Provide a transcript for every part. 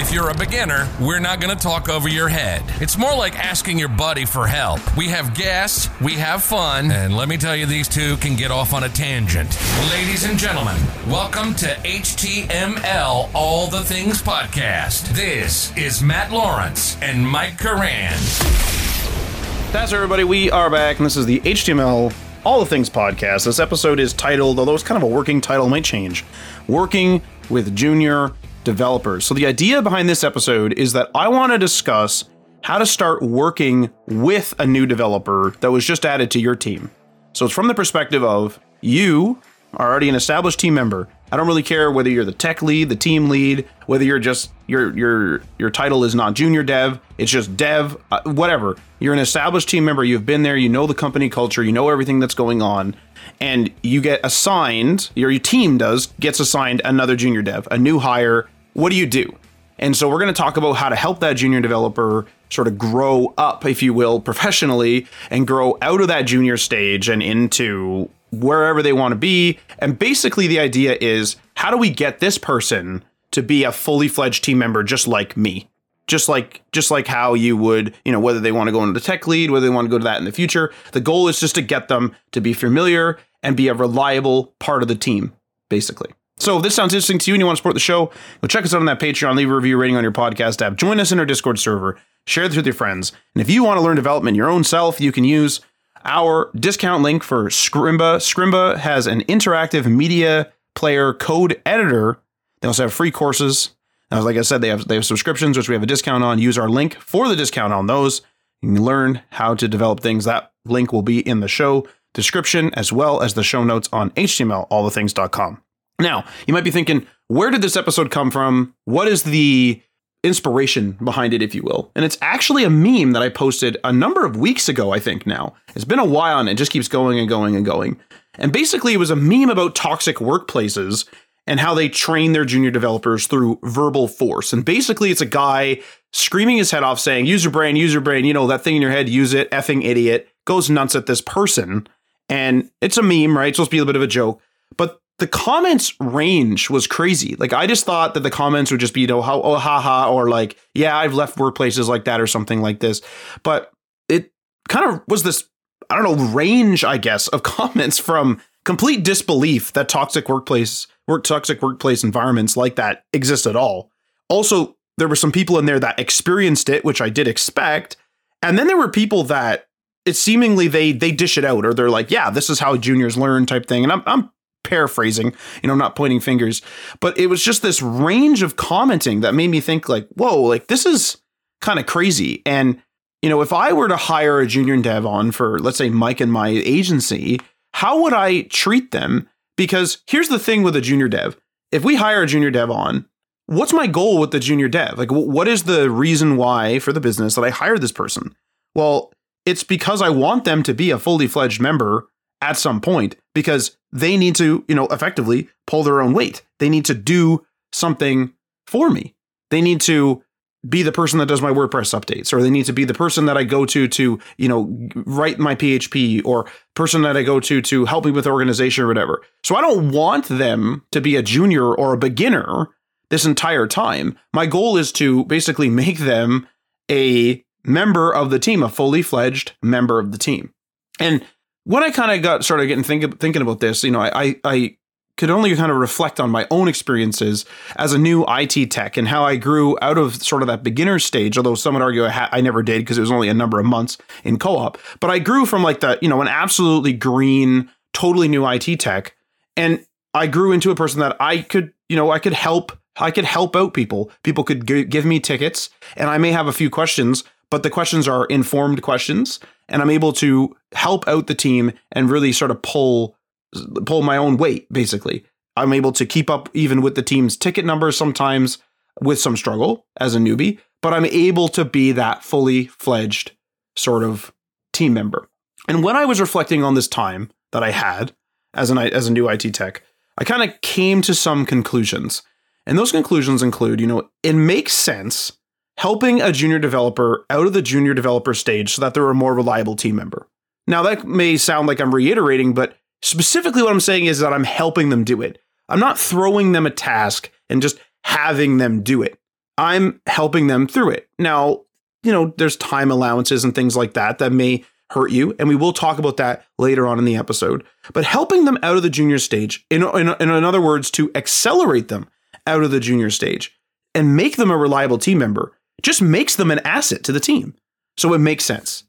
If you're a beginner, we're not going to talk over your head. It's more like asking your buddy for help. We have guests, we have fun, and let me tell you, these two can get off on a tangent. Ladies and gentlemen, welcome to HTML All the Things Podcast. This is Matt Lawrence and Mike Karan. That's everybody. We are back, and this is the HTML All the Things podcast. This episode is titled, although it's kind of a working title, might change Working with Junior Developers. So, the idea behind this episode is that I want to discuss how to start working with a new developer that was just added to your team. So, it's from the perspective of you are already an established team member. I don't really care whether you're the tech lead, the team lead, whether you're just your your your title is not junior dev, it's just dev, uh, whatever. You're an established team member. You've been there. You know the company culture. You know everything that's going on, and you get assigned. Your, your team does gets assigned another junior dev, a new hire. What do you do? And so we're going to talk about how to help that junior developer sort of grow up, if you will, professionally and grow out of that junior stage and into wherever they want to be. And basically, the idea is how do we get this person to be a fully fledged team member just like me? Just like just like how you would, you know, whether they want to go into the tech lead, whether they want to go to that in the future. The goal is just to get them to be familiar and be a reliable part of the team, basically. So if this sounds interesting to you and you want to support the show, go check us out on that Patreon, leave a review rating on your podcast app, join us in our Discord server, share this with your friends. And if you want to learn development your own self, you can use our discount link for Scrimba. Scrimba has an interactive media player code editor. They also have free courses. Now, like I said, they have they have subscriptions, which we have a discount on. Use our link for the discount on those. You can learn how to develop things. That link will be in the show description as well as the show notes on htmlallthethings.com. Now, you might be thinking, where did this episode come from? What is the inspiration behind it, if you will. And it's actually a meme that I posted a number of weeks ago, I think now. It's been a while and it just keeps going and going and going. And basically, it was a meme about toxic workplaces and how they train their junior developers through verbal force. And basically, it's a guy screaming his head off saying, user brain, user brain, you know, that thing in your head, use it, effing idiot, goes nuts at this person. And it's a meme, right? It's supposed to be a bit of a joke. But the comments range was crazy. Like I just thought that the comments would just be, you know, how oh haha, or like, yeah, I've left workplaces like that or something like this. But it kind of was this, I don't know, range, I guess, of comments from complete disbelief that toxic workplace work toxic workplace environments like that exist at all. Also, there were some people in there that experienced it, which I did expect. And then there were people that it seemingly they they dish it out or they're like, yeah, this is how juniors learn type thing. And I'm I'm paraphrasing, you know, not pointing fingers, but it was just this range of commenting that made me think like, whoa, like this is kind of crazy. And you know, if I were to hire a junior dev on for let's say Mike and my agency, how would I treat them? Because here's the thing with a junior dev. If we hire a junior dev on, what's my goal with the junior dev? Like what is the reason why for the business that I hired this person? Well, it's because I want them to be a fully fledged member at some point because they need to, you know, effectively pull their own weight. They need to do something for me. They need to be the person that does my WordPress updates, or they need to be the person that I go to to, you know, write my PHP, or person that I go to to help me with organization or whatever. So I don't want them to be a junior or a beginner this entire time. My goal is to basically make them a member of the team, a fully fledged member of the team. And when I kind of got started getting think, thinking about this, you know, I, I, I could only kind of reflect on my own experiences as a new IT tech and how I grew out of sort of that beginner stage. Although some would argue I, ha- I never did because it was only a number of months in co-op, but I grew from like that, you know, an absolutely green, totally new IT tech, and I grew into a person that I could, you know, I could help. I could help out people. People could g- give me tickets, and I may have a few questions, but the questions are informed questions and I'm able to help out the team and really sort of pull pull my own weight basically. I'm able to keep up even with the team's ticket numbers sometimes with some struggle as a newbie, but I'm able to be that fully fledged sort of team member. And when I was reflecting on this time that I had, as an as a new IT tech, I kind of came to some conclusions. And those conclusions include, you know, it makes sense helping a junior developer out of the junior developer stage so that they're a more reliable team member. Now, that may sound like I'm reiterating, but specifically what I'm saying is that I'm helping them do it. I'm not throwing them a task and just having them do it. I'm helping them through it. Now, you know, there's time allowances and things like that that may hurt you. And we will talk about that later on in the episode. But helping them out of the junior stage, in, in, in other words, to accelerate them out of the junior stage and make them a reliable team member just makes them an asset to the team. So it makes sense.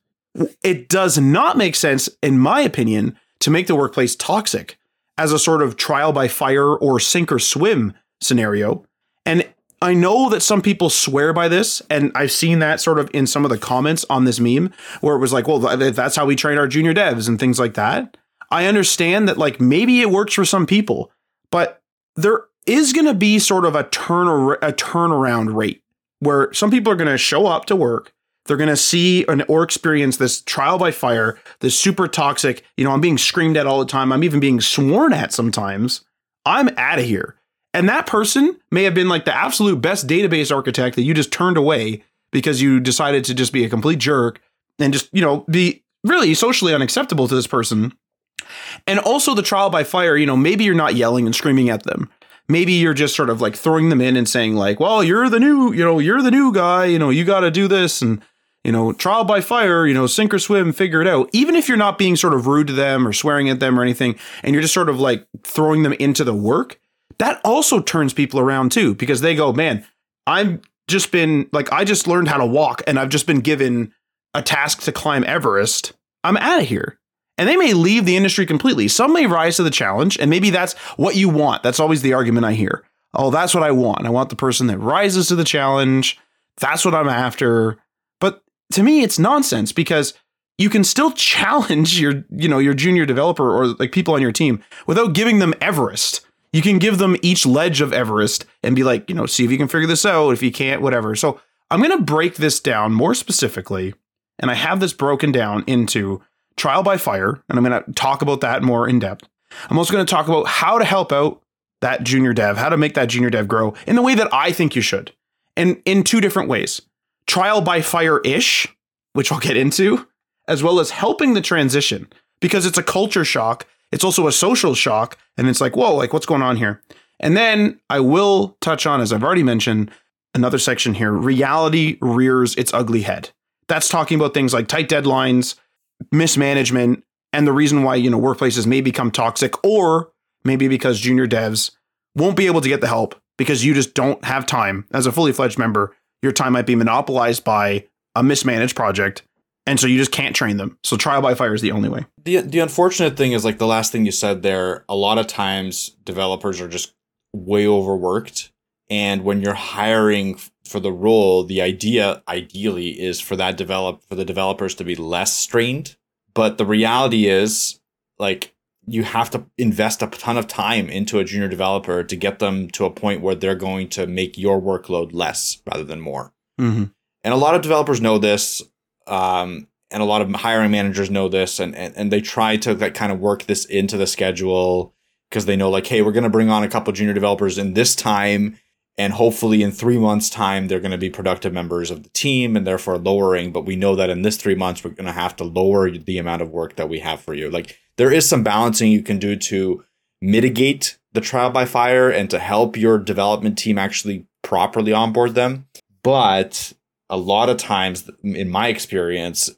It does not make sense, in my opinion, to make the workplace toxic as a sort of trial by fire or sink or swim scenario. And I know that some people swear by this, and I've seen that sort of in some of the comments on this meme where it was like, well, that's how we train our junior devs and things like that. I understand that, like, maybe it works for some people, but there is going to be sort of a turn a turnaround rate where some people are going to show up to work they're going to see an, or experience this trial by fire, this super toxic, you know, I'm being screamed at all the time. I'm even being sworn at sometimes. I'm out of here. And that person may have been like the absolute best database architect that you just turned away because you decided to just be a complete jerk and just, you know, be really socially unacceptable to this person. And also the trial by fire, you know, maybe you're not yelling and screaming at them maybe you're just sort of like throwing them in and saying like, well, you're the new, you know, you're the new guy, you know, you got to do this and you know, trial by fire, you know, sink or swim, figure it out. Even if you're not being sort of rude to them or swearing at them or anything, and you're just sort of like throwing them into the work, that also turns people around too, because they go, man, I've just been like, I just learned how to walk and I've just been given a task to climb Everest. I'm out of here and they may leave the industry completely. Some may rise to the challenge, and maybe that's what you want. That's always the argument I hear. Oh, that's what I want. I want the person that rises to the challenge. That's what I'm after. But to me, it's nonsense because you can still challenge your, you know, your junior developer or like people on your team without giving them Everest. You can give them each ledge of Everest and be like, you know, see if you can figure this out. If you can't, whatever. So I'm going to break this down more specifically. And I have this broken down into trial by fire, and I'm going to talk about that more in depth. I'm also going to talk about how to help out that junior dev, how to make that junior dev grow in the way that I think you should, and in two different ways trial by fire ish, which I'll get into, as well as helping the transition because it's a culture shock. It's also a social shock. And it's like, whoa, like what's going on here? And then I will touch on, as I've already mentioned, another section here reality rears its ugly head. That's talking about things like tight deadlines, mismanagement and the reason why you know workplaces may become toxic or maybe because junior devs won't be able to get the help because you just don't have time. As a fully fledged member your time might be monopolized by a mismanaged project and so you just can't train them. So trial by fire is the only way. The the unfortunate thing is like the last thing you said there a lot of times developers are just way overworked and when you're hiring for the role, the idea ideally is for that develop for the developers to be less strained. But the reality is like you have to invest a ton of time into a junior developer to get them to a point where they're going to make your workload less rather than more. Mm-hmm. And a lot of developers know this, um, and a lot of hiring managers know this, and and, and they try to like kind of work this into the schedule because they know like, hey, we're going to bring on a couple junior developers in this time, and hopefully in three months time they're going to be productive members of the team and therefore lowering but we know that in this three months we're going to have to lower the amount of work that we have for you like there is some balancing you can do to mitigate the trial by fire and to help your development team actually properly onboard them but a lot of times in my experience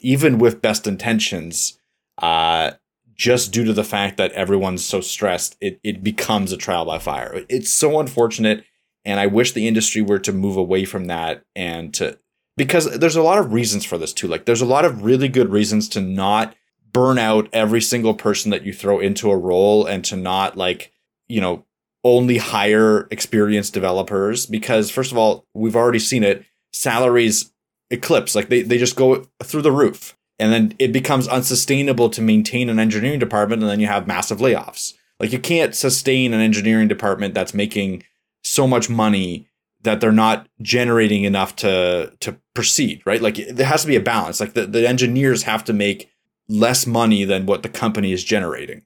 even with best intentions uh, just due to the fact that everyone's so stressed, it, it becomes a trial by fire. It's so unfortunate and I wish the industry were to move away from that and to because there's a lot of reasons for this too. Like there's a lot of really good reasons to not burn out every single person that you throw into a role and to not like, you know, only hire experienced developers because first of all, we've already seen it, salaries eclipse, like they, they just go through the roof. And then it becomes unsustainable to maintain an engineering department and then you have massive layoffs. Like you can't sustain an engineering department that's making so much money that they're not generating enough to to proceed, right? Like there has to be a balance. Like the, the engineers have to make less money than what the company is generating.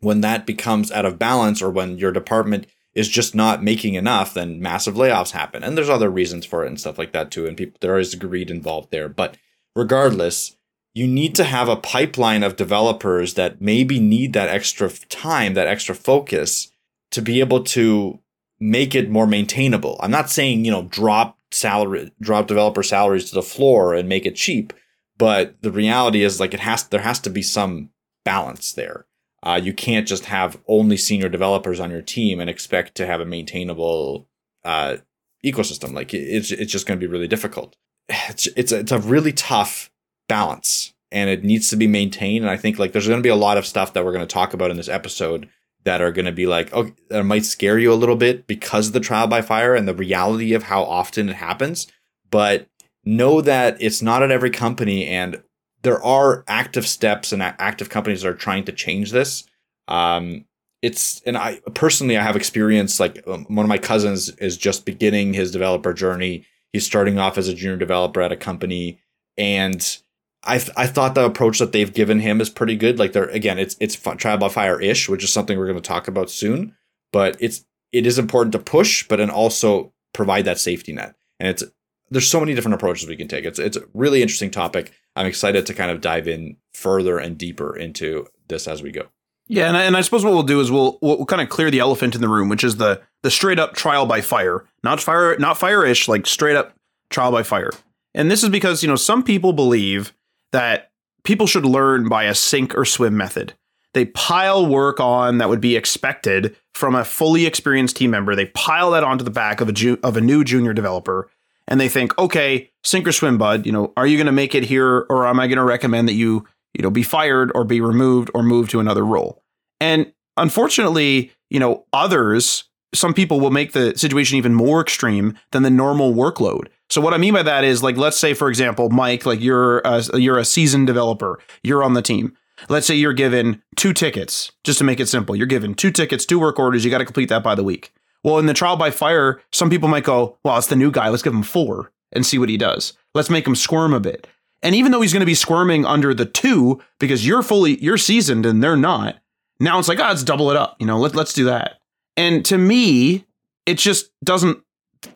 when that becomes out of balance or when your department is just not making enough, then massive layoffs happen. And there's other reasons for it and stuff like that too. And people there is greed involved there. But regardless, you need to have a pipeline of developers that maybe need that extra time, that extra focus to be able to make it more maintainable. I'm not saying, you know, drop salary, drop developer salaries to the floor and make it cheap, but the reality is like it has, there has to be some balance there. Uh, you can't just have only senior developers on your team and expect to have a maintainable uh, ecosystem. Like it's it's just going to be really difficult. It's it's a, it's a really tough balance, and it needs to be maintained. And I think like there's going to be a lot of stuff that we're going to talk about in this episode that are going to be like, oh, that might scare you a little bit because of the trial by fire and the reality of how often it happens. But know that it's not at every company, and there are active steps and active companies that are trying to change this. Um, it's and I personally I have experience like um, one of my cousins is just beginning his developer journey. He's starting off as a junior developer at a company, and I th- I thought the approach that they've given him is pretty good. Like they're again, it's it's trial by fire ish, which is something we're going to talk about soon. But it's it is important to push, but then also provide that safety net. And it's there's so many different approaches we can take. It's it's a really interesting topic. I'm excited to kind of dive in further and deeper into this as we go. Yeah, and I, and I suppose what we'll do is we'll we'll kind of clear the elephant in the room, which is the the straight up trial by fire, not fire, not fire ish, like straight up trial by fire. And this is because you know some people believe that people should learn by a sink or swim method. They pile work on that would be expected from a fully experienced team member. They pile that onto the back of a ju- of a new junior developer, and they think, okay, sink or swim, bud. You know, are you going to make it here, or am I going to recommend that you, you know, be fired or be removed or moved to another role? And unfortunately, you know, others, some people will make the situation even more extreme than the normal workload. So what I mean by that is, like, let's say, for example, Mike, like you're a, you're a seasoned developer, you're on the team. Let's say you're given two tickets, just to make it simple. You're given two tickets, two work orders. You got to complete that by the week. Well, in the trial by fire, some people might go, well, it's the new guy. Let's give him four and see what he does. Let's make him squirm a bit. And even though he's going to be squirming under the two because you're fully, you're seasoned and they're not, now it's like, oh, let's double it up. You know, let, let's do that. And to me, it just doesn't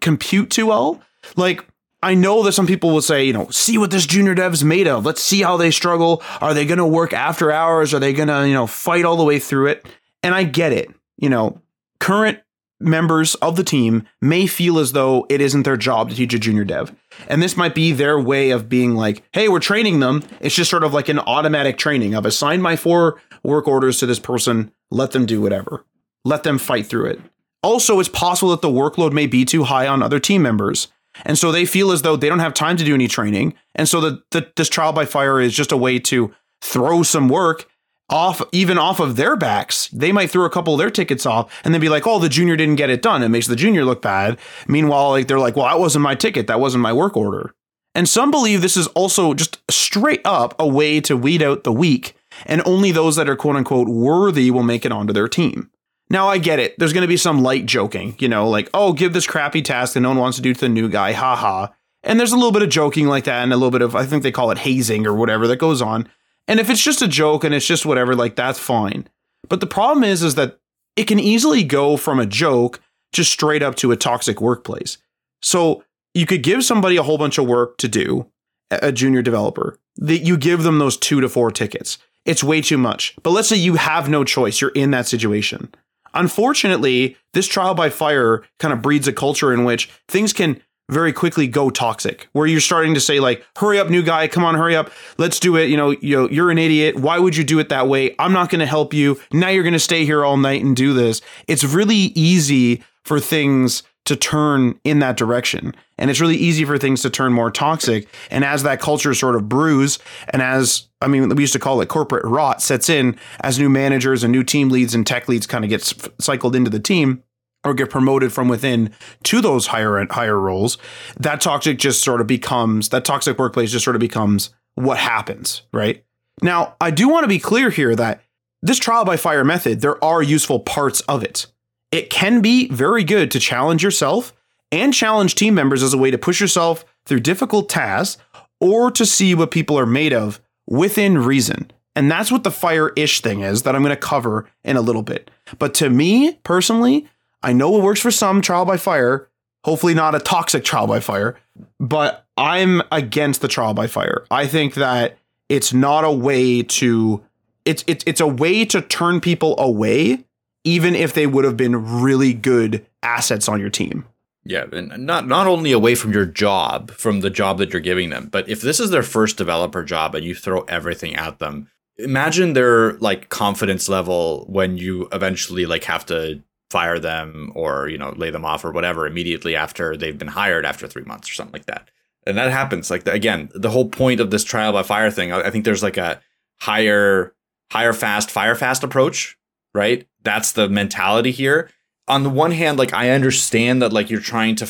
compute too well. Like, I know that some people will say, you know, see what this junior dev's made of. Let's see how they struggle. Are they going to work after hours? Are they going to, you know, fight all the way through it? And I get it. You know, current members of the team may feel as though it isn't their job to teach a junior dev. And this might be their way of being like, hey, we're training them. It's just sort of like an automatic training. I've assigned my four work orders to this person. Let them do whatever. Let them fight through it. Also, it's possible that the workload may be too high on other team members. And so they feel as though they don't have time to do any training. And so the, the, this trial by fire is just a way to throw some work off even off of their backs. They might throw a couple of their tickets off and then be like, "Oh, the junior didn't get it done." It makes the junior look bad. Meanwhile, like they're like, "Well, that wasn't my ticket. That wasn't my work order." And some believe this is also just straight up a way to weed out the weak, and only those that are quote unquote worthy will make it onto their team. Now, I get it. There's going to be some light joking, you know, like, oh, give this crappy task that no one wants to do to the new guy, haha. And there's a little bit of joking like that, and a little bit of, I think they call it hazing or whatever that goes on. And if it's just a joke and it's just whatever, like that's fine. But the problem is, is that it can easily go from a joke just straight up to a toxic workplace. So you could give somebody a whole bunch of work to do, a junior developer, that you give them those two to four tickets. It's way too much. But let's say you have no choice, you're in that situation. Unfortunately, this trial by fire kind of breeds a culture in which things can very quickly go toxic where you're starting to say like hurry up new guy. Come on hurry up. Let's do it. You know you know, you're an idiot. Why would you do it that way? I'm not going to help you. Now you're going to stay here all night and do this. It's really easy for things to turn in that direction and it's really easy for things to turn more toxic and as that culture sort of brews and as i mean we used to call it corporate rot sets in as new managers and new team leads and tech leads kind of gets cycled into the team or get promoted from within to those higher higher roles, that toxic just sort of becomes that toxic workplace just sort of becomes what happens, right? Now, I do want to be clear here that this trial by fire method, there are useful parts of it. It can be very good to challenge yourself and challenge team members as a way to push yourself through difficult tasks or to see what people are made of within reason. And that's what the fire ish thing is that I'm going to cover in a little bit. But to me personally, I know it works for some trial by fire, hopefully not a toxic trial by fire, but I'm against the trial by fire. I think that it's not a way to it's it's it's a way to turn people away even if they would have been really good assets on your team. Yeah, and not not only away from your job, from the job that you're giving them, but if this is their first developer job and you throw everything at them, imagine their like confidence level when you eventually like have to fire them or you know lay them off or whatever immediately after they've been hired after three months or something like that and that happens like again the whole point of this trial by fire thing i think there's like a higher hire fast fire fast approach right that's the mentality here on the one hand like i understand that like you're trying to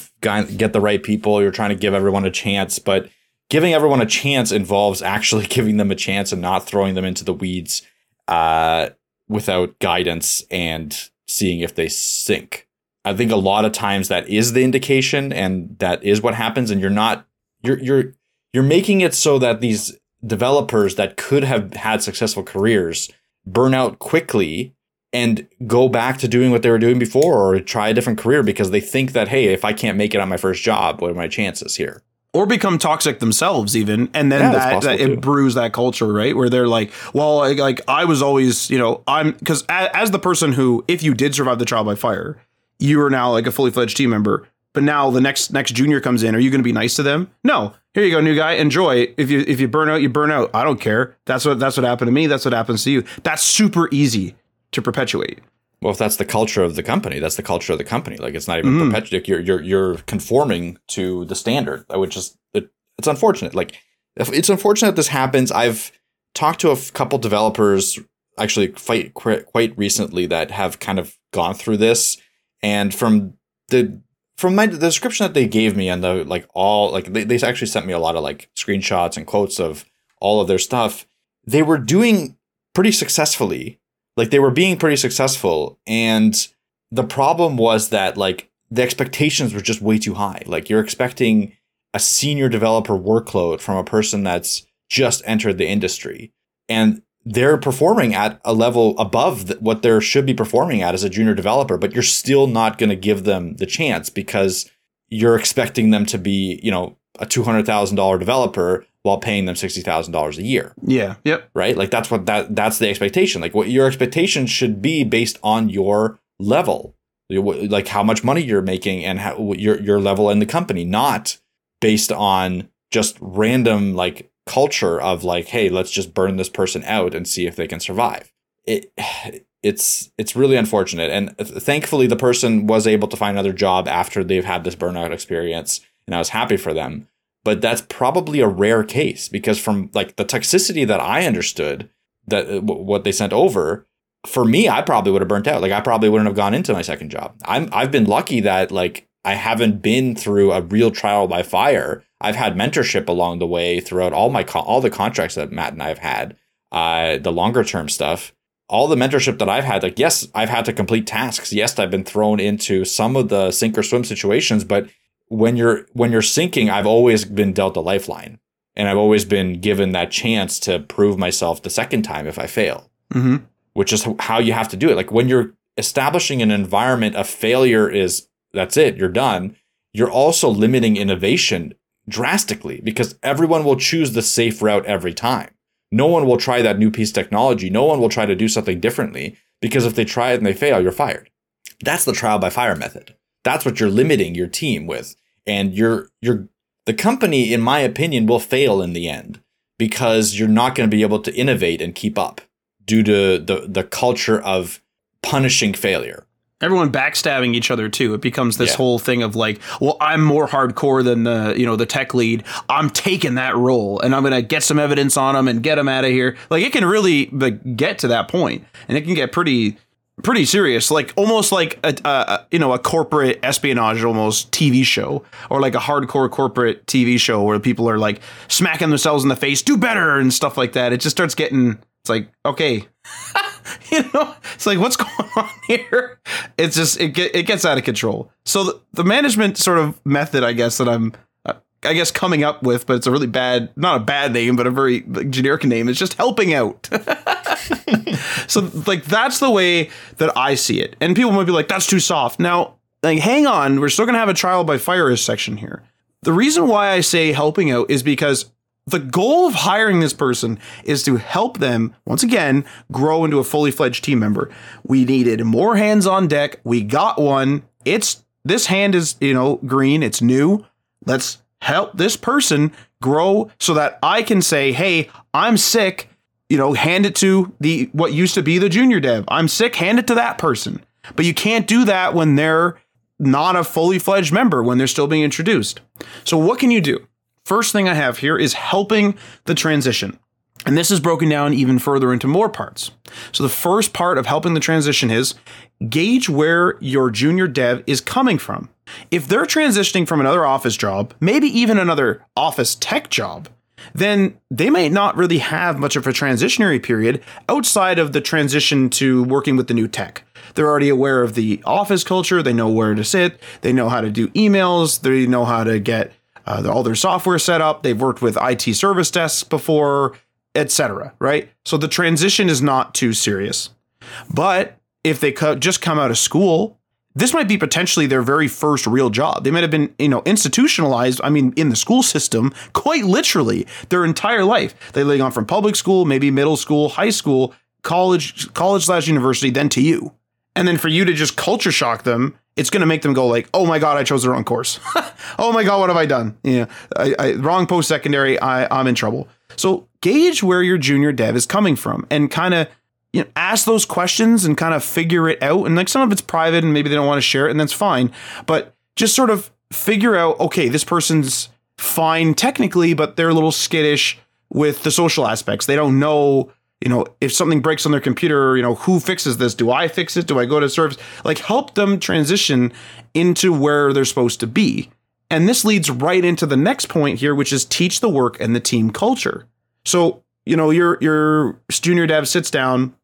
get the right people you're trying to give everyone a chance but giving everyone a chance involves actually giving them a chance and not throwing them into the weeds uh, without guidance and seeing if they sink. I think a lot of times that is the indication and that is what happens and you're not you're you're you're making it so that these developers that could have had successful careers burn out quickly and go back to doing what they were doing before or try a different career because they think that hey if I can't make it on my first job what are my chances here? Or become toxic themselves even and then yeah, that, that it brews that culture right? Where they're like well like, like i was always you know i'm because as, as, the person who if you did survive the trial by fire you are now like a fully fledged team member but now the next next junior comes in are you going to be nice to them? No. Here you go new guy enjoy. If you if you burn out you burn out. I don't care. That's what that's what happened to me. That's what happens to you. That's super easy to perpetuate well, if that's the culture of the company, that's the culture of the company. Like it's not even mm. perpetuating. You're you're you're conforming to the standard, which is it, it's unfortunate. Like it's unfortunate this happens. I've talked to a couple developers actually quite quite recently that have kind of gone through this, and from the from my the description that they gave me and the like all like they, they actually sent me a lot of like screenshots and quotes of all of their stuff. They were doing pretty successfully like they were being pretty successful and the problem was that like the expectations were just way too high. Like you're expecting a senior developer workload from a person that's just entered the industry and they're performing at a level above what they should be performing at as a junior developer but you're still not going to give them the chance because you're expecting them to be you know a $200,000 developer while paying them $60,000 a year. Yeah. Yep. Right? Like that's what that that's the expectation. Like what your expectation should be based on your level. Like how much money you're making and how your your level in the company, not based on just random like culture of like hey, let's just burn this person out and see if they can survive. It it's it's really unfortunate and thankfully the person was able to find another job after they've had this burnout experience and I was happy for them but that's probably a rare case because from like the toxicity that I understood that uh, what they sent over for me I probably would have burnt out. Like I probably wouldn't have gone into my second job. I'm I've been lucky that like I haven't been through a real trial by fire. I've had mentorship along the way throughout all my all the contracts that Matt and I've had uh the longer term stuff. All the mentorship that I've had, like, yes, I've had to complete tasks. Yes, I've been thrown into some of the sink or swim situations, but when you're when you're sinking, I've always been dealt a lifeline, and I've always been given that chance to prove myself the second time if I fail, mm-hmm. which is how you have to do it. Like when you're establishing an environment of failure is that's it, you're done. You're also limiting innovation drastically because everyone will choose the safe route every time. No one will try that new piece of technology. No one will try to do something differently because if they try it and they fail, you're fired. That's the trial by fire method. That's what you're limiting your team with. And you're you're the company, in my opinion, will fail in the end because you're not going to be able to innovate and keep up due to the the culture of punishing failure. Everyone backstabbing each other too. It becomes this yeah. whole thing of like, well, I'm more hardcore than the you know the tech lead. I'm taking that role, and I'm gonna get some evidence on them and get them out of here. Like it can really like, get to that point, and it can get pretty pretty serious, like almost like a, a, you know a corporate espionage almost TV show or like a hardcore corporate TV show where people are like smacking themselves in the face, do better and stuff like that. It just starts getting it's like okay, you know, it's like what's going on here? It's just it get, it gets out of control. So the, the management sort of method, I guess that I'm I guess coming up with, but it's a really bad, not a bad name, but a very generic name. It's just helping out. so like that's the way that I see it. And people might be like, that's too soft. Now, like, hang on, we're still gonna have a trial by fire section here. The reason why I say helping out is because the goal of hiring this person is to help them once again grow into a fully fledged team member. We needed more hands on deck. We got one. It's this hand is, you know, green, it's new. Let's help this person grow so that I can say, "Hey, I'm sick." You know, hand it to the what used to be the junior dev. I'm sick, hand it to that person. But you can't do that when they're not a fully fledged member when they're still being introduced. So what can you do? First thing I have here is helping the transition. And this is broken down even further into more parts. So the first part of helping the transition is gauge where your junior dev is coming from. If they're transitioning from another office job, maybe even another office tech job, then they might not really have much of a transitionary period outside of the transition to working with the new tech. They're already aware of the office culture, they know where to sit, they know how to do emails, they know how to get uh, all their software set up, they've worked with IT service desks before, etc. Right? So the transition is not too serious. But if they co- just come out of school, this might be potentially their very first real job. They might have been, you know, institutionalized, I mean, in the school system, quite literally their entire life. They lay on from public school, maybe middle school, high school, college, college slash university, then to you. And then for you to just culture shock them, it's going to make them go like, "Oh my god, I chose the wrong course. oh my god, what have I done? Yeah, I, I, wrong post secondary. I, I'm in trouble." So gauge where your junior dev is coming from and kind of you know, ask those questions and kind of figure it out. And like some of it's private and maybe they don't want to share it, and that's fine. But just sort of figure out, okay, this person's fine technically, but they're a little skittish with the social aspects. They don't know, you know, if something breaks on their computer, you know, who fixes this? Do I fix it? Do I go to service? Like help them transition into where they're supposed to be. And this leads right into the next point here, which is teach the work and the team culture. So, you know, your your junior dev sits down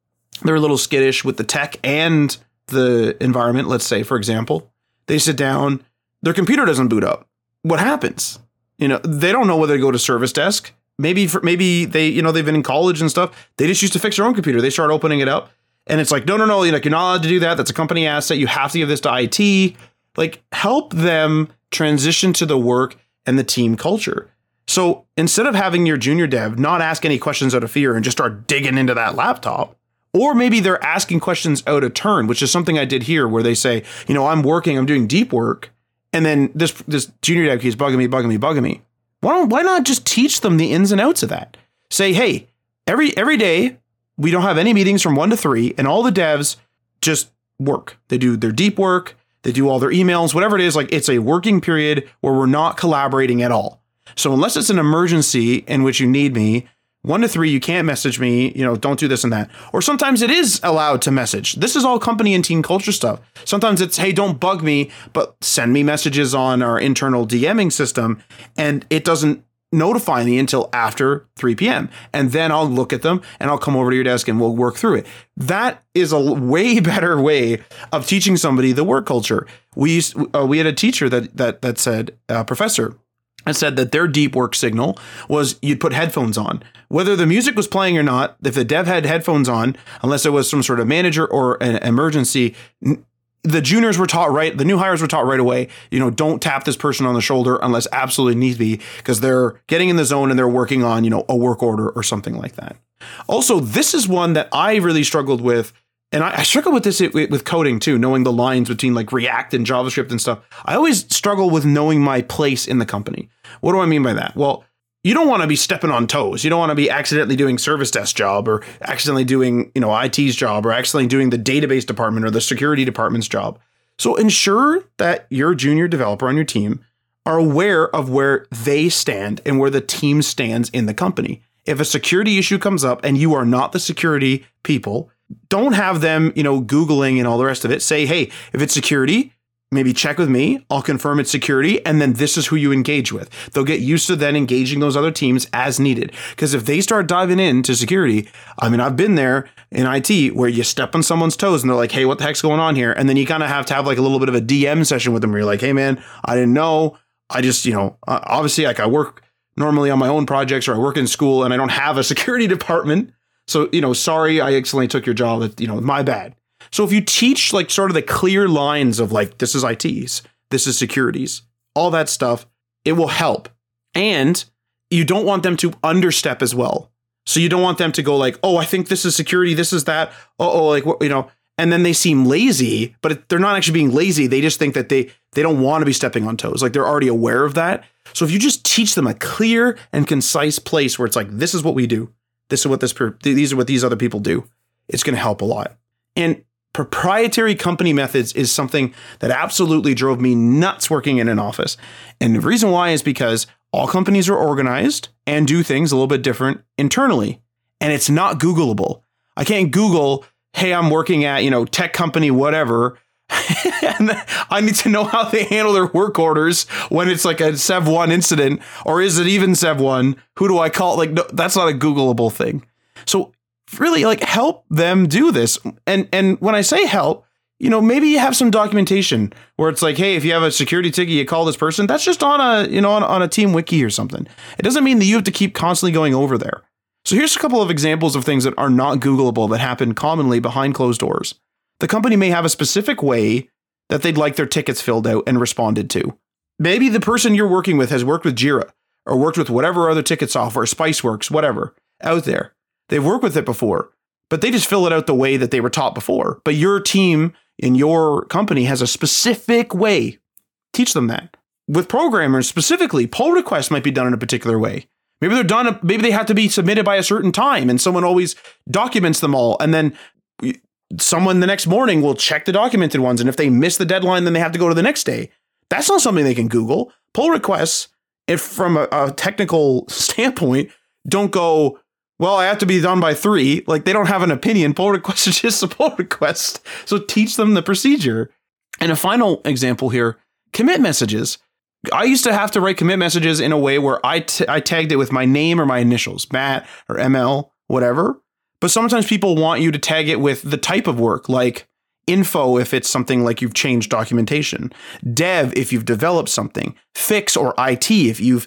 they're a little skittish with the tech and the environment, let's say, for example. They sit down, their computer doesn't boot up. What happens? You know, they don't know whether to go to service desk. Maybe for, maybe they, you know, they've been in college and stuff. They just used to fix their own computer. They start opening it up. And it's like, no, no, no, you're, like, you're not allowed to do that. That's a company asset. You have to give this to IT. Like, help them transition to the work and the team culture. So instead of having your junior dev not ask any questions out of fear and just start digging into that laptop, or maybe they're asking questions out of turn, which is something I did here where they say, you know, I'm working, I'm doing deep work. And then this this junior dev keeps bugging me, bugging me, bugging me. Why don't why not just teach them the ins and outs of that? Say, hey, every every day we don't have any meetings from one to three, and all the devs just work. They do their deep work, they do all their emails, whatever it is, like it's a working period where we're not collaborating at all. So unless it's an emergency in which you need me, one to three, you can't message me, you know, don't do this and that. Or sometimes it is allowed to message. This is all company and team culture stuff. Sometimes it's, hey, don't bug me, but send me messages on our internal DMing system. And it doesn't notify me until after 3 p.m. And then I'll look at them and I'll come over to your desk and we'll work through it. That is a way better way of teaching somebody the work culture. We used, uh, we had a teacher that that that said, uh, professor, and said that their deep work signal was you'd put headphones on. Whether the music was playing or not, if the dev had headphones on, unless it was some sort of manager or an emergency, the juniors were taught right, the new hires were taught right away, you know, don't tap this person on the shoulder unless absolutely needs be, because they're getting in the zone and they're working on, you know, a work order or something like that. Also, this is one that I really struggled with and I, I, struggle with this with coding too, knowing the lines between like React and JavaScript and stuff. I always struggle with knowing my place in the company. What do I mean by that? Well, you don't want to be stepping on toes. You don't want to be accidentally doing service desk job or accidentally doing, you know, IT's job or accidentally doing the database department or the security department's job. So ensure that your junior developer on your team are aware of where they stand and where the team stands in the company. If a security issue comes up and you are not the security people, don't have them, you know, Googling and all the rest of it. Say, hey, if it's security, maybe check with me. I'll confirm it's security. And then this is who you engage with. They'll get used to then engaging those other teams as needed. Because if they start diving into security, I mean, I've been there in IT where you step on someone's toes and they're like, hey, what the heck's going on here? And then you kind of have to have like a little bit of a DM session with them where you're like, hey, man, I didn't know. I just, you know, uh, obviously, like I work normally on my own projects or I work in school and I don't have a security department. So, you know, sorry, I accidentally took your job. That, you know, my bad. So if you teach like sort of the clear lines of like, this is ITs, this is securities, all that stuff, it will help. And you don't want them to understep as well. So you don't want them to go like, oh, I think this is security, this is that. Oh, like what you know, and then they seem lazy, but they're not actually being lazy. They just think that they they don't want to be stepping on toes. Like they're already aware of that. So if you just teach them a clear and concise place where it's like, this is what we do, this is what this these are what these other people do, it's going to help a lot. And proprietary company methods is something that absolutely drove me nuts working in an office. And the reason why is because all companies are organized and do things a little bit different internally. And it's not Googleable. I can't Google, hey, I'm working at, you know, tech company, whatever. and I need to know how they handle their work orders when it's like a Sev 1 incident, or is it even Sev 1? Who do I call? Like, no, that's not a Googleable thing. So really like help them do this. And and when I say help, you know, maybe you have some documentation where it's like, hey, if you have a security ticket, you call this person. That's just on a, you know, on, on a team wiki or something. It doesn't mean that you have to keep constantly going over there. So here's a couple of examples of things that are not Googleable that happen commonly behind closed doors. The company may have a specific way that they'd like their tickets filled out and responded to. Maybe the person you're working with has worked with Jira or worked with whatever other ticket software, Spiceworks, whatever, out there. They've worked with it before, but they just fill it out the way that they were taught before. But your team in your company has a specific way. Teach them that. With programmers specifically, pull requests might be done in a particular way. Maybe they're done, maybe they have to be submitted by a certain time and someone always documents them all. And then someone the next morning will check the documented ones. And if they miss the deadline, then they have to go to the next day. That's not something they can Google. Pull requests, if from a, a technical standpoint, don't go, well, I have to be done by three. Like they don't have an opinion. Pull request is just a pull request. So teach them the procedure. And a final example here commit messages. I used to have to write commit messages in a way where I, t- I tagged it with my name or my initials, Matt or ML, whatever. But sometimes people want you to tag it with the type of work, like info if it's something like you've changed documentation, dev if you've developed something, fix or IT if you've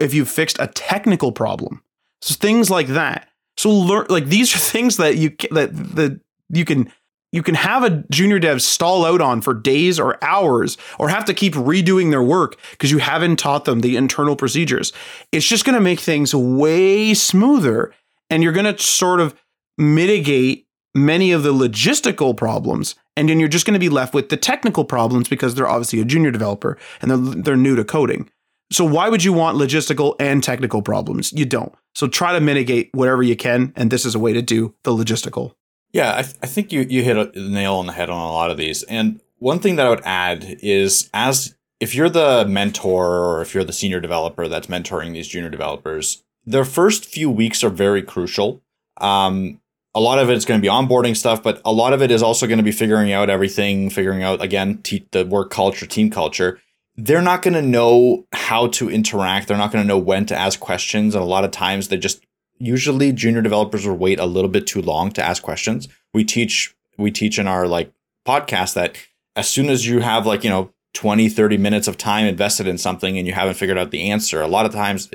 if you've fixed a technical problem. So things like that. So learn like these are things that you that that you can you can have a junior dev stall out on for days or hours or have to keep redoing their work because you haven't taught them the internal procedures. It's just going to make things way smoother and you're going to sort of mitigate many of the logistical problems and then you're just going to be left with the technical problems because they're obviously a junior developer and they're, they're new to coding. So why would you want logistical and technical problems? You don't. So try to mitigate whatever you can, and this is a way to do the logistical. Yeah, I, th- I think you you hit a nail on the head on a lot of these. And one thing that I would add is as if you're the mentor or if you're the senior developer that's mentoring these junior developers, their first few weeks are very crucial. Um, a lot of it is going to be onboarding stuff, but a lot of it is also going to be figuring out everything, figuring out again te- the work culture, team culture they're not going to know how to interact. They're not going to know when to ask questions. And a lot of times they just usually junior developers will wait a little bit too long to ask questions. We teach we teach in our like podcast that as soon as you have like, you know, 20, 30 minutes of time invested in something and you haven't figured out the answer, a lot of times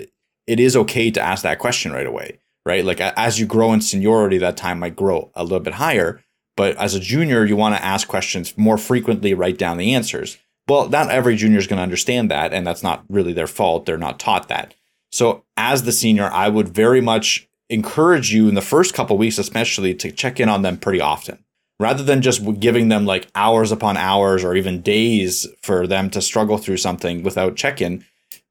it is okay to ask that question right away, right? Like as you grow in seniority, that time might grow a little bit higher. But as a junior, you want to ask questions more frequently, write down the answers. Well, not every junior is going to understand that, and that's not really their fault. They're not taught that. So, as the senior, I would very much encourage you in the first couple weeks, especially, to check in on them pretty often, rather than just giving them like hours upon hours or even days for them to struggle through something without check in.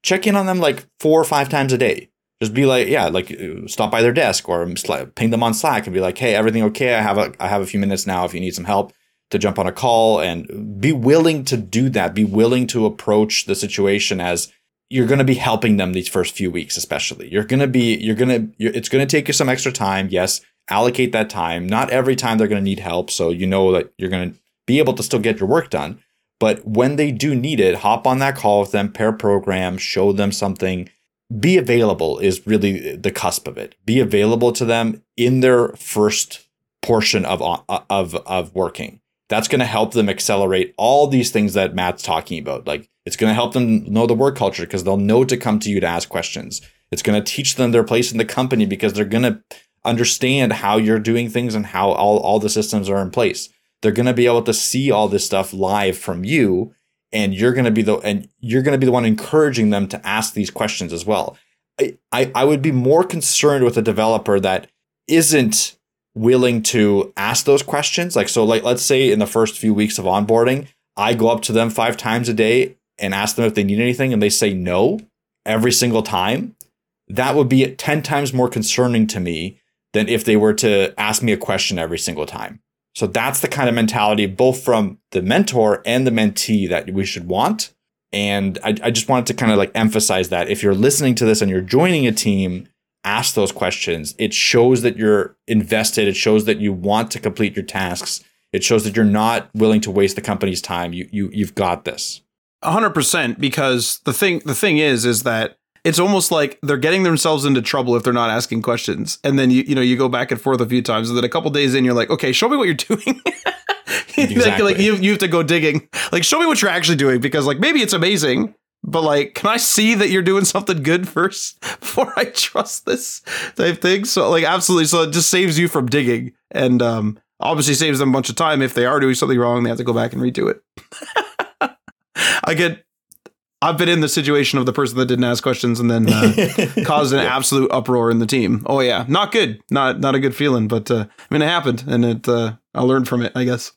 Check in on them like four or five times a day. Just be like, yeah, like stop by their desk or ping them on Slack and be like, hey, everything okay? I have a I have a few minutes now if you need some help to jump on a call and be willing to do that. Be willing to approach the situation as you're going to be helping them these first few weeks, especially. You're going to be, you're going to, it's going to take you some extra time. Yes, allocate that time. Not every time they're going to need help. So you know that you're going to be able to still get your work done. But when they do need it, hop on that call with them, pair program, show them something. Be available is really the cusp of it. Be available to them in their first portion of uh, of of working that's going to help them accelerate all these things that Matt's talking about, like It's going to help them know the work culture because they'll know to come to you to ask questions. It's going to teach them their place in the company because they're going to understand how you're doing things and how all, all the systems are in place. They're going to be able to see all this stuff live from you and you're going to be the and you're going to be the one encouraging them to ask these questions as well. I, I, I would be more concerned with a developer that isn't willing to ask those questions. Like so like let's say in the first few weeks of onboarding, I go up to them 5 times a day and ask them if they need anything and they say no every single time. That would be 10 times more concerning to me than if they were to ask me a question every single time. So that's the kind of mentality, both from the mentor and the mentee, that we should want. And I, I just wanted to kind of like emphasize that if you're listening to this and you're joining a team, ask those questions. It shows that you're invested. It shows that you want to complete your tasks. It shows that you're not willing to waste the company's time. You you you've got this. hundred percent. Because the thing the thing is is that it's almost like they're getting themselves into trouble if they're not asking questions. And then you you know you go back and forth a few times, and then a couple days in, you're like, okay, show me what you're doing. exactly. like, you you have to go digging. Like, show me what you're actually doing because like maybe it's amazing, but like, can I see that you're doing something good first before I trust this type thing? So like, absolutely. So it just saves you from digging, and um, obviously saves them a bunch of time if they are doing something wrong. They have to go back and redo it. I get I've been in the situation of the person that didn't ask questions and then uh, caused an yeah. absolute uproar in the team. Oh yeah, not good, not not a good feeling. But uh, I mean, it happened, and it uh, I learned from it. I guess.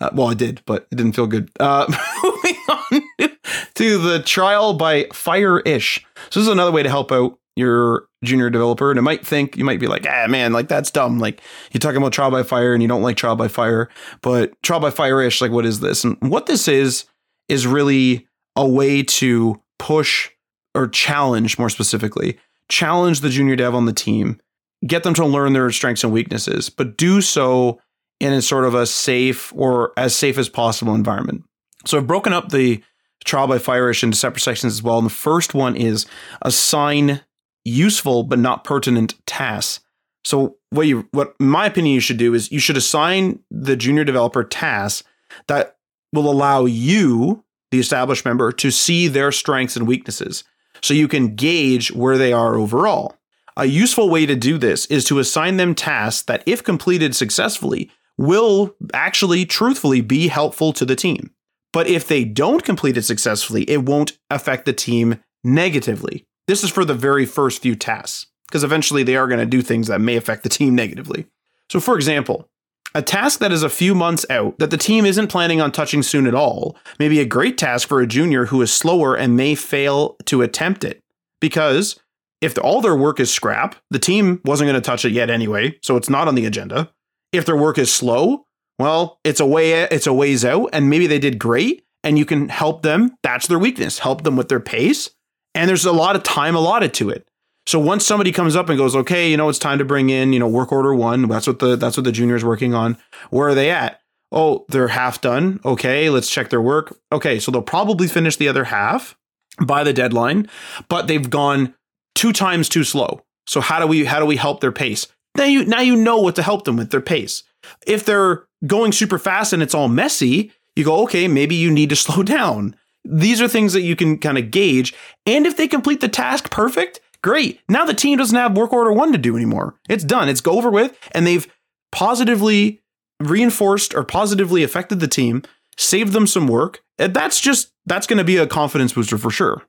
Uh, well, I did, but it didn't feel good. Uh, moving on to the trial by fire ish. So this is another way to help out your junior developer, and it might think you might be like, ah, man, like that's dumb. Like you're talking about trial by fire, and you don't like trial by fire, but trial by fire ish. Like, what is this? And what this is is really a way to push or challenge more specifically challenge the junior dev on the team get them to learn their strengths and weaknesses but do so in a sort of a safe or as safe as possible environment. So i've broken up the trial by fire-ish into separate sections as well and the first one is assign useful but not pertinent tasks. So what you what in my opinion you should do is you should assign the junior developer tasks that will allow you the established member to see their strengths and weaknesses so you can gauge where they are overall. A useful way to do this is to assign them tasks that, if completed successfully, will actually truthfully be helpful to the team. But if they don't complete it successfully, it won't affect the team negatively. This is for the very first few tasks, because eventually they are going to do things that may affect the team negatively. So, for example, a task that is a few months out that the team isn't planning on touching soon at all may be a great task for a junior who is slower and may fail to attempt it. Because if all their work is scrap, the team wasn't going to touch it yet anyway, so it's not on the agenda. If their work is slow, well, it's a way it's a ways out and maybe they did great and you can help them. That's their weakness. Help them with their pace. And there's a lot of time allotted to it. So once somebody comes up and goes, okay, you know, it's time to bring in, you know, work order one. That's what the that's what the junior is working on. Where are they at? Oh, they're half done. Okay, let's check their work. Okay, so they'll probably finish the other half by the deadline, but they've gone two times too slow. So how do we how do we help their pace? Now you now you know what to help them with their pace. If they're going super fast and it's all messy, you go, okay, maybe you need to slow down. These are things that you can kind of gauge. And if they complete the task perfect, Great. Now the team doesn't have work order one to do anymore. It's done. It's go over with. And they've positively reinforced or positively affected the team, saved them some work. And that's just, that's going to be a confidence booster for sure.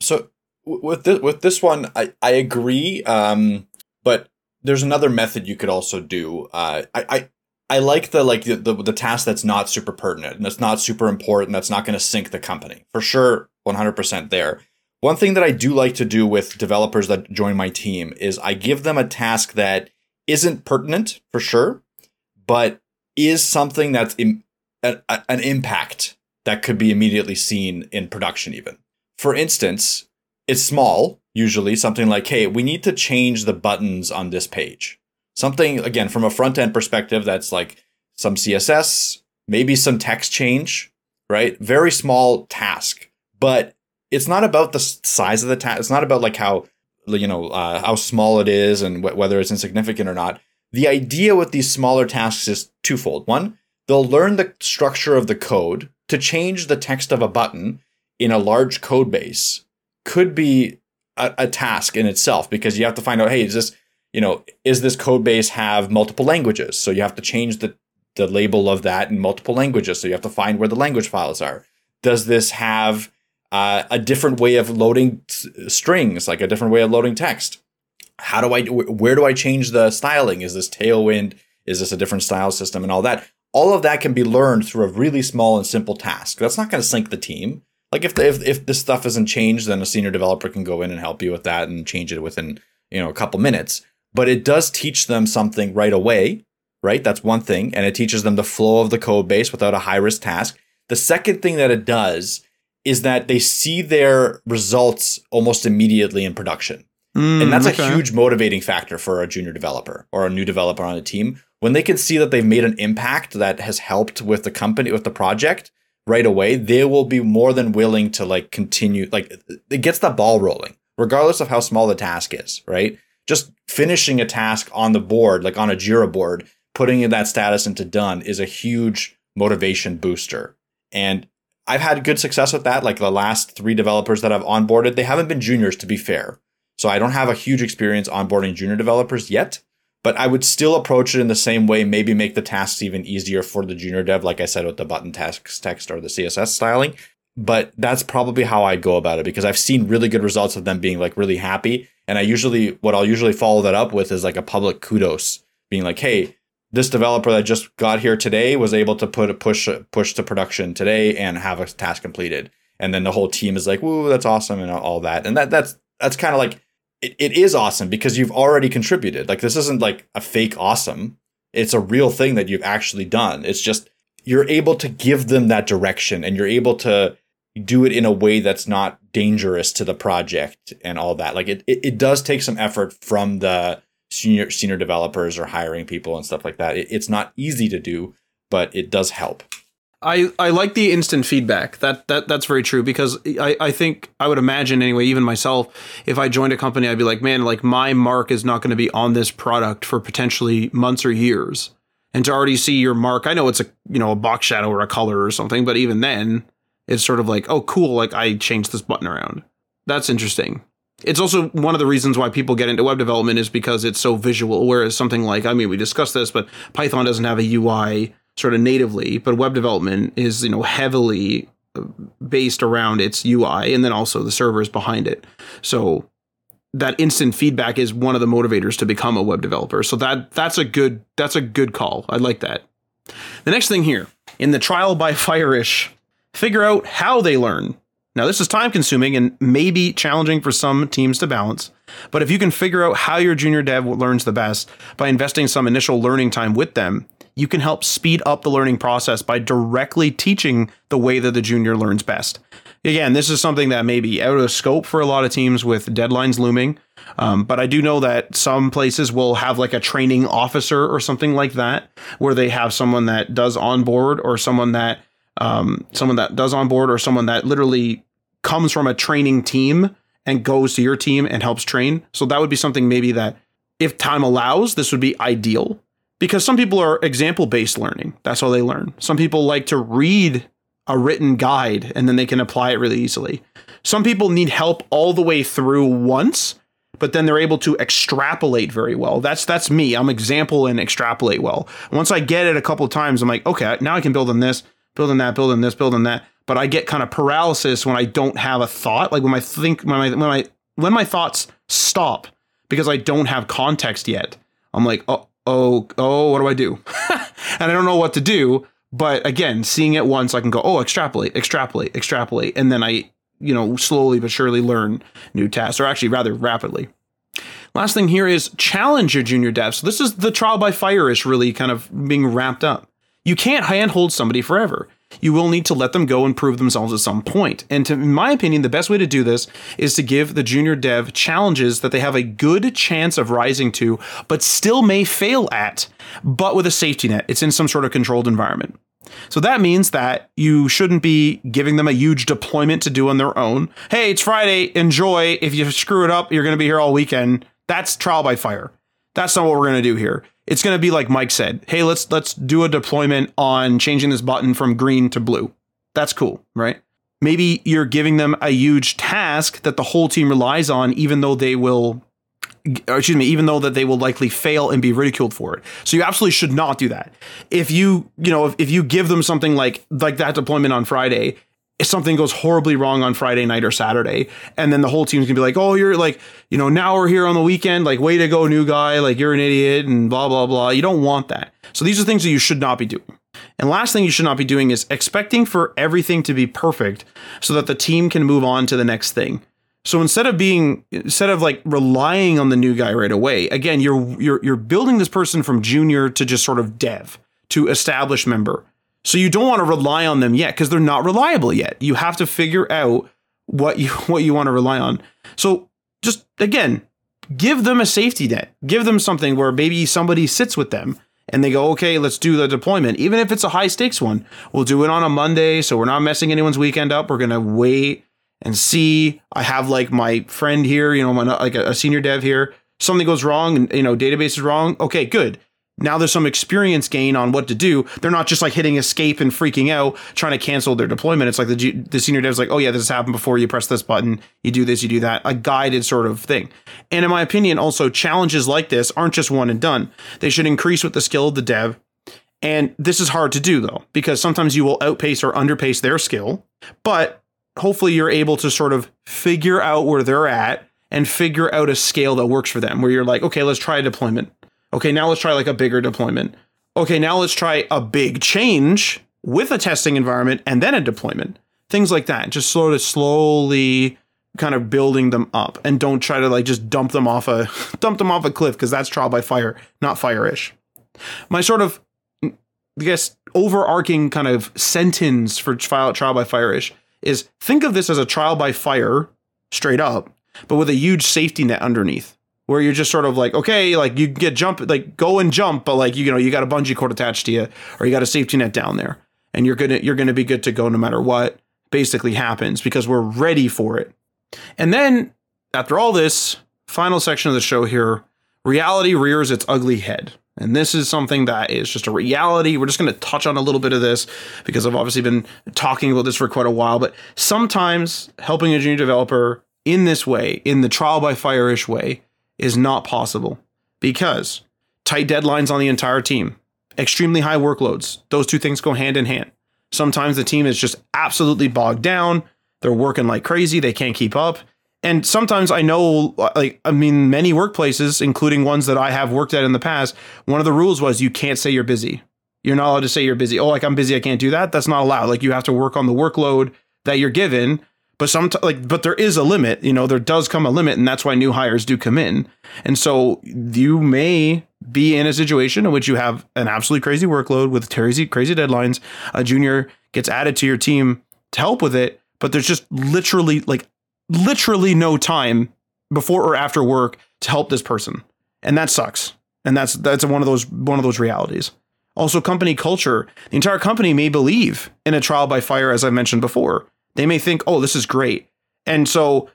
So with this, with this one, I, I agree. Um, but there's another method you could also do. Uh, I, I, I like the like the, the, the task that's not super pertinent and that's not super important. That's not going to sink the company for sure. 100% there. One thing that I do like to do with developers that join my team is I give them a task that isn't pertinent for sure, but is something that's Im- a, a, an impact that could be immediately seen in production, even. For instance, it's small, usually something like, hey, we need to change the buttons on this page. Something, again, from a front end perspective, that's like some CSS, maybe some text change, right? Very small task, but it's not about the size of the task. It's not about like how you know uh, how small it is and wh- whether it's insignificant or not. The idea with these smaller tasks is twofold. One, they'll learn the structure of the code to change the text of a button in a large code base could be a, a task in itself because you have to find out, hey, is this, you know, is this code base have multiple languages? So you have to change the the label of that in multiple languages. So you have to find where the language files are. Does this have uh, a different way of loading strings, like a different way of loading text? How do I, where do I change the styling? Is this Tailwind? Is this a different style system and all that? All of that can be learned through a really small and simple task. That's not going to sink the team. Like if, the, if if this stuff isn't changed, then a senior developer can go in and help you with that and change it within you know a couple minutes. But it does teach them something right away, right? That's one thing, and it teaches them the flow of the code base without a high risk task. The second thing that it does is that they see their results almost immediately in production. Mm, and that's okay. a huge motivating factor for a junior developer or a new developer on a team. When they can see that they've made an impact that has helped with the company, with the project right away, they will be more than willing to like continue. Like it gets the ball rolling, regardless of how small the task is, right? Just finishing a task on the board, like on a Jira board, putting that status into done is a huge motivation booster. And I've had good success with that. Like the last three developers that I've onboarded, they haven't been juniors to be fair. So I don't have a huge experience onboarding junior developers yet, but I would still approach it in the same way, maybe make the tasks even easier for the junior dev, like I said with the button tasks text or the CSS styling. But that's probably how I'd go about it because I've seen really good results of them being like really happy. And I usually, what I'll usually follow that up with is like a public kudos being like, hey, this developer that just got here today was able to put a push push to production today and have a task completed. And then the whole team is like, "Woo, that's awesome!" and all that. And that that's that's kind of like it, it is awesome because you've already contributed. Like this isn't like a fake awesome. It's a real thing that you've actually done. It's just you're able to give them that direction and you're able to do it in a way that's not dangerous to the project and all that. Like it, it, it does take some effort from the senior senior developers or hiring people and stuff like that. It, it's not easy to do, but it does help. I, I like the instant feedback. That that that's very true because I, I think I would imagine anyway, even myself, if I joined a company, I'd be like, man, like my mark is not going to be on this product for potentially months or years. And to already see your mark, I know it's a you know a box shadow or a color or something, but even then, it's sort of like, oh, cool, like I changed this button around. That's interesting. It's also one of the reasons why people get into web development is because it's so visual. Whereas something like, I mean, we discussed this, but Python doesn't have a UI sort of natively, but web development is you know heavily uh, based around its UI and then also the servers behind it. So that instant feedback is one of the motivators to become a web developer. So that that's a good that's a good call. I like that. The next thing here in the trial by fire-ish, figure out how they learn. Now this is time consuming and maybe challenging for some teams to balance, but if you can figure out how your junior dev learns the best by investing some initial learning time with them, you can help speed up the learning process by directly teaching the way that the junior learns best. Again, this is something that may be out of scope for a lot of teams with deadlines looming. Um, but I do know that some places will have like a training officer or something like that, where they have someone that does onboard or someone that um, someone that does onboard or someone that literally comes from a training team and goes to your team and helps train. So that would be something maybe that if time allows, this would be ideal because some people are example based learning. That's how they learn. Some people like to read a written guide and then they can apply it really easily. Some people need help all the way through once, but then they're able to extrapolate very well. That's that's me. I'm example and extrapolate well. Once I get it a couple times, I'm like, okay, now I can build on this, build on that, build on this, build on that. But I get kind of paralysis when I don't have a thought. Like when I think when I when I when my thoughts stop because I don't have context yet. I'm like, oh, oh, oh, what do I do? and I don't know what to do. But again, seeing it once, I can go, oh, extrapolate, extrapolate, extrapolate. And then I, you know, slowly but surely learn new tasks, or actually rather rapidly. Last thing here is challenge your junior dev. So this is the trial by fire is really kind of being wrapped up. You can't handhold somebody forever you will need to let them go and prove themselves at some point. And to, in my opinion, the best way to do this is to give the junior dev challenges that they have a good chance of rising to, but still may fail at, but with a safety net. It's in some sort of controlled environment. So that means that you shouldn't be giving them a huge deployment to do on their own. Hey, it's Friday, enjoy. If you screw it up, you're going to be here all weekend. That's trial by fire. That's not what we're going to do here it's going to be like Mike said. Hey, let's let's do a deployment on changing this button from green to blue. That's cool, right? maybe you're giving them a huge task that the whole team relies on, even though they will excuse me, even though that they will likely fail and be ridiculed for it. So you absolutely should not do that. If you, you know, if, if you give them something like like that deployment on Friday, if something goes horribly wrong on Friday night or Saturday, and then the whole team's gonna be like, "Oh, you're like, you know, now we're here on the weekend, like, way to go, new guy, like you're an idiot," and blah blah blah. You don't want that. So these are things that you should not be doing. And last thing you should not be doing is expecting for everything to be perfect so that the team can move on to the next thing. So instead of being instead of like relying on the new guy right away, again, you're you're you're building this person from junior to just sort of dev to established member. So you don't want to rely on them yet because they're not reliable yet. You have to figure out what you what you want to rely on. So just again, give them a safety net. Give them something where maybe somebody sits with them and they go, okay, let's do the deployment. Even if it's a high stakes one, we'll do it on a Monday. So we're not messing anyone's weekend up. We're going to wait and see. I have like my friend here, you know, my, like a, a senior dev here. Something goes wrong and, you know, database is wrong. Okay, good. Now there's some experience gain on what to do. They're not just like hitting escape and freaking out, trying to cancel their deployment. It's like the, the senior dev's like, oh yeah, this has happened before. You press this button, you do this, you do that. A guided sort of thing. And in my opinion, also challenges like this aren't just one and done. They should increase with the skill of the dev. And this is hard to do though, because sometimes you will outpace or underpace their skill. But hopefully you're able to sort of figure out where they're at and figure out a scale that works for them where you're like, okay, let's try a deployment Okay, now let's try like a bigger deployment. Okay, now let's try a big change with a testing environment and then a deployment. Things like that. Just sort of slowly kind of building them up and don't try to like just dump them off a dump them off a cliff because that's trial by fire, not fire-ish. My sort of I guess overarching kind of sentence for trial, trial by fire-ish is think of this as a trial by fire straight up, but with a huge safety net underneath where you're just sort of like, okay, like you get jump, like go and jump, but like you know you got a bungee cord attached to you, or you got a safety net down there, and you're gonna you're gonna be good to go no matter what basically happens because we're ready for it. And then after all this, final section of the show here, reality rears its ugly head. And this is something that is just a reality. We're just going to touch on a little bit of this because I've obviously been talking about this for quite a while. But sometimes helping a junior developer in this way, in the trial by fire ish way, is not possible because tight deadlines on the entire team, extremely high workloads, those two things go hand in hand. Sometimes the team is just absolutely bogged down. They're working like crazy, they can't keep up. And sometimes I know, like, I mean, many workplaces, including ones that I have worked at in the past, one of the rules was you can't say you're busy. You're not allowed to say you're busy. Oh, like I'm busy, I can't do that. That's not allowed. Like you have to work on the workload that you're given but some like but there is a limit you know there does come a limit and that's why new hires do come in. And so you may be in a situation in which you have an absolutely crazy workload with crazy crazy deadlines. A junior gets added to your team to help with it but there's just literally like literally no time before or after work to help this person. And that sucks. And that's that's one of those one of those realities. Also company culture. The entire company may believe in a trial by fire as i mentioned before they may think, "Oh, this is great," and so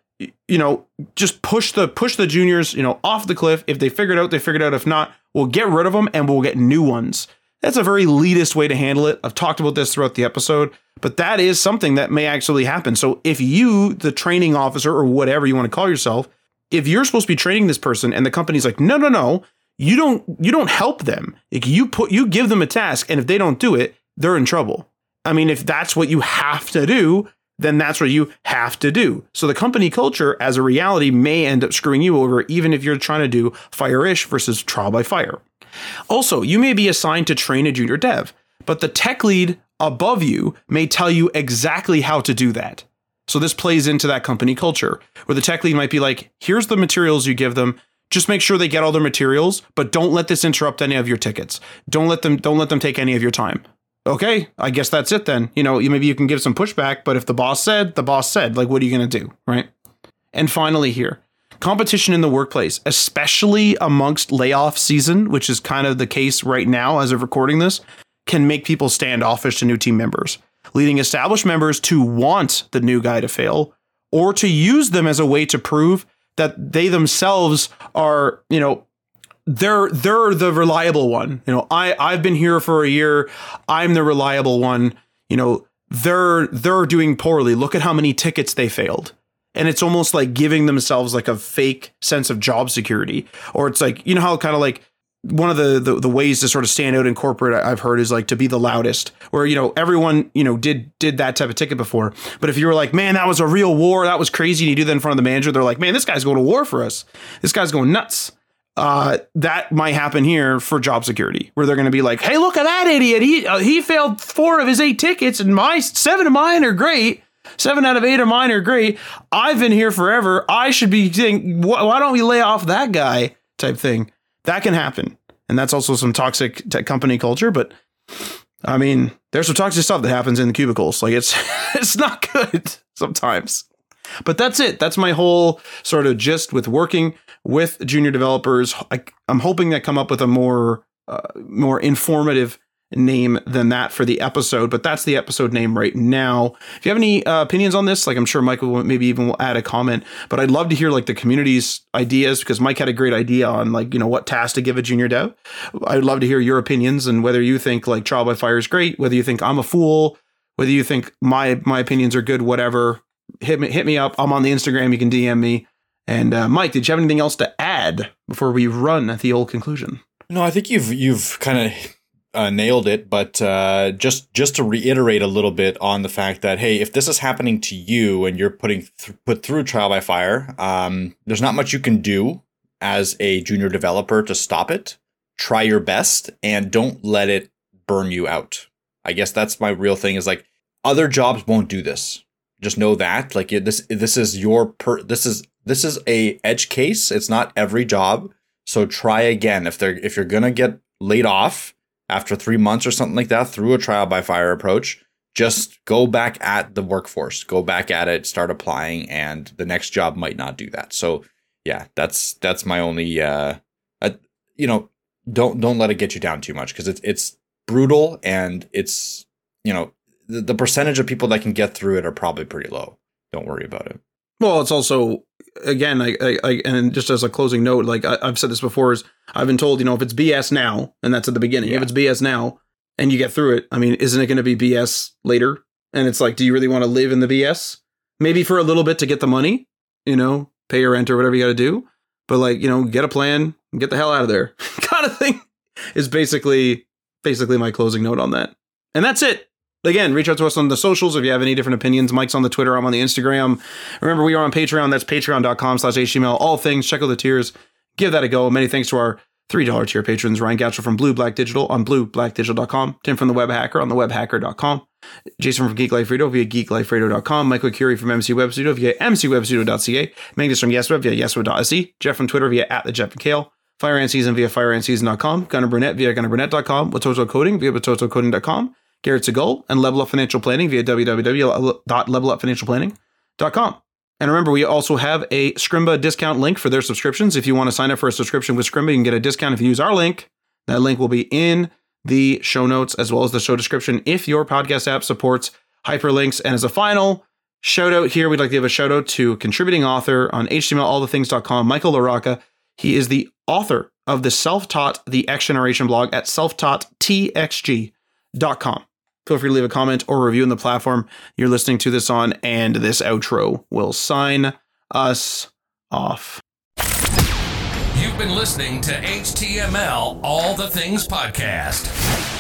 you know, just push the push the juniors, you know, off the cliff. If they figure it out, they figured out. If not, we'll get rid of them and we'll get new ones. That's a very elitist way to handle it. I've talked about this throughout the episode, but that is something that may actually happen. So if you, the training officer or whatever you want to call yourself, if you're supposed to be training this person and the company's like, no, no, no, you don't, you don't help them. Like you put, you give them a task, and if they don't do it, they're in trouble. I mean, if that's what you have to do, then that's what you have to do. So the company culture as a reality may end up screwing you over, even if you're trying to do fire ish versus trial by fire. Also, you may be assigned to train a junior dev, but the tech lead above you may tell you exactly how to do that. So this plays into that company culture where the tech lead might be like, here's the materials you give them. Just make sure they get all their materials, but don't let this interrupt any of your tickets. Don't let them don't let them take any of your time okay, I guess that's it then. You know, maybe you can give some pushback, but if the boss said, the boss said, like, what are you going to do? Right. And finally, here, competition in the workplace, especially amongst layoff season, which is kind of the case right now as of recording this, can make people standoffish to new team members, leading established members to want the new guy to fail or to use them as a way to prove that they themselves are, you know, they're they're the reliable one. You know, I I've been here for a year. I'm the reliable one. You know, they're they're doing poorly. Look at how many tickets they failed. And it's almost like giving themselves like a fake sense of job security. Or it's like, you know how kind of like one of the, the, the ways to sort of stand out in corporate I've heard is like to be the loudest where you know everyone you know did did that type of ticket before but if you were like man that was a real war that was crazy and you do that in front of the manager they're like man this guy's going to war for us this guy's going nuts uh, that might happen here for job security, where they're going to be like, "Hey, look at that idiot! He uh, he failed four of his eight tickets, and my seven of mine are great. Seven out of eight of mine are great. I've been here forever. I should be saying, why don't we lay off that guy?" Type thing. That can happen, and that's also some toxic tech company culture. But I mean, there's some toxic stuff that happens in the cubicles. Like it's it's not good sometimes. But that's it. That's my whole sort of gist with working with junior developers. I, am hoping that come up with a more uh, more informative name than that for the episode, but that's the episode name right now. If you have any uh, opinions on this, like I'm sure Mike will maybe even will add a comment, but I'd love to hear like the community's ideas because Mike had a great idea on like, you know, what task to give a junior dev. I'd love to hear your opinions and whether you think like trial by fire is great, whether you think I'm a fool, whether you think my my opinions are good, whatever. Hit me hit me up. I'm on the Instagram. You can DM me. And uh, Mike, did you have anything else to add before we run the old conclusion? No, I think you've you've kind of uh, nailed it. But uh, just just to reiterate a little bit on the fact that hey, if this is happening to you and you're putting th- put through trial by fire, um, there's not much you can do as a junior developer to stop it. Try your best and don't let it burn you out. I guess that's my real thing. Is like other jobs won't do this. Just know that like this this is your per this is this is a edge case. It's not every job. So try again. If they're if you're gonna get laid off after three months or something like that through a trial by fire approach, just go back at the workforce. Go back at it, start applying, and the next job might not do that. So yeah, that's that's my only uh, uh you know, don't don't let it get you down too much because it's it's brutal and it's you know the, the percentage of people that can get through it are probably pretty low. Don't worry about it. Well, it's also again, I, I, I, and just as a closing note, like I, have said this before, is I've been told, you know, if it's BS now, and that's at the beginning, yeah. if it's BS now, and you get through it, I mean, isn't it going to be BS later? And it's like, do you really want to live in the BS? Maybe for a little bit to get the money, you know, pay your rent or whatever you got to do, but like, you know, get a plan, get the hell out of there, kind of thing, is basically basically my closing note on that. And that's it again, reach out to us on the socials if you have any different opinions. Mike's on the Twitter. I'm on the Instagram. Remember, we are on Patreon. That's patreon.com slash HTML. All things. Check out the tiers. Give that a go. Many thanks to our $3 tier patrons. Ryan Gatchell from Blue Black Digital on blueblackdigital.com. Tim from the Web Hacker on the webhacker.com. Jason from Geek Life Radio via geekliferadio.com. Michael Curie from MC Web Studio via mcwebstudio.ca. Magnus from YesWeb via yesweb.se. Jeff from Twitter via at the Jeff Kale. Fire and Season via fireandseason.com. Gunnar Burnett via gunnerburnett.com. Watoto Coding via watotocoding.com. Garrett Segal, and Level Up Financial Planning via www.levelupfinancialplanning.com. And remember, we also have a Scrimba discount link for their subscriptions. If you want to sign up for a subscription with Scrimba, you can get a discount if you use our link. That link will be in the show notes as well as the show description if your podcast app supports hyperlinks. And as a final shout out here, we'd like to give a shout out to contributing author on HTMLallthethings.com, Michael LaRocca. He is the author of the Self Taught The X Generation blog at selftaughttxg.com. Feel free to leave a comment or review on the platform you're listening to this on, and this outro will sign us off. You've been listening to HTML All the Things Podcast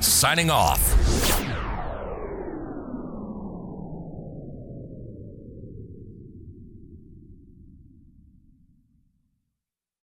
signing off.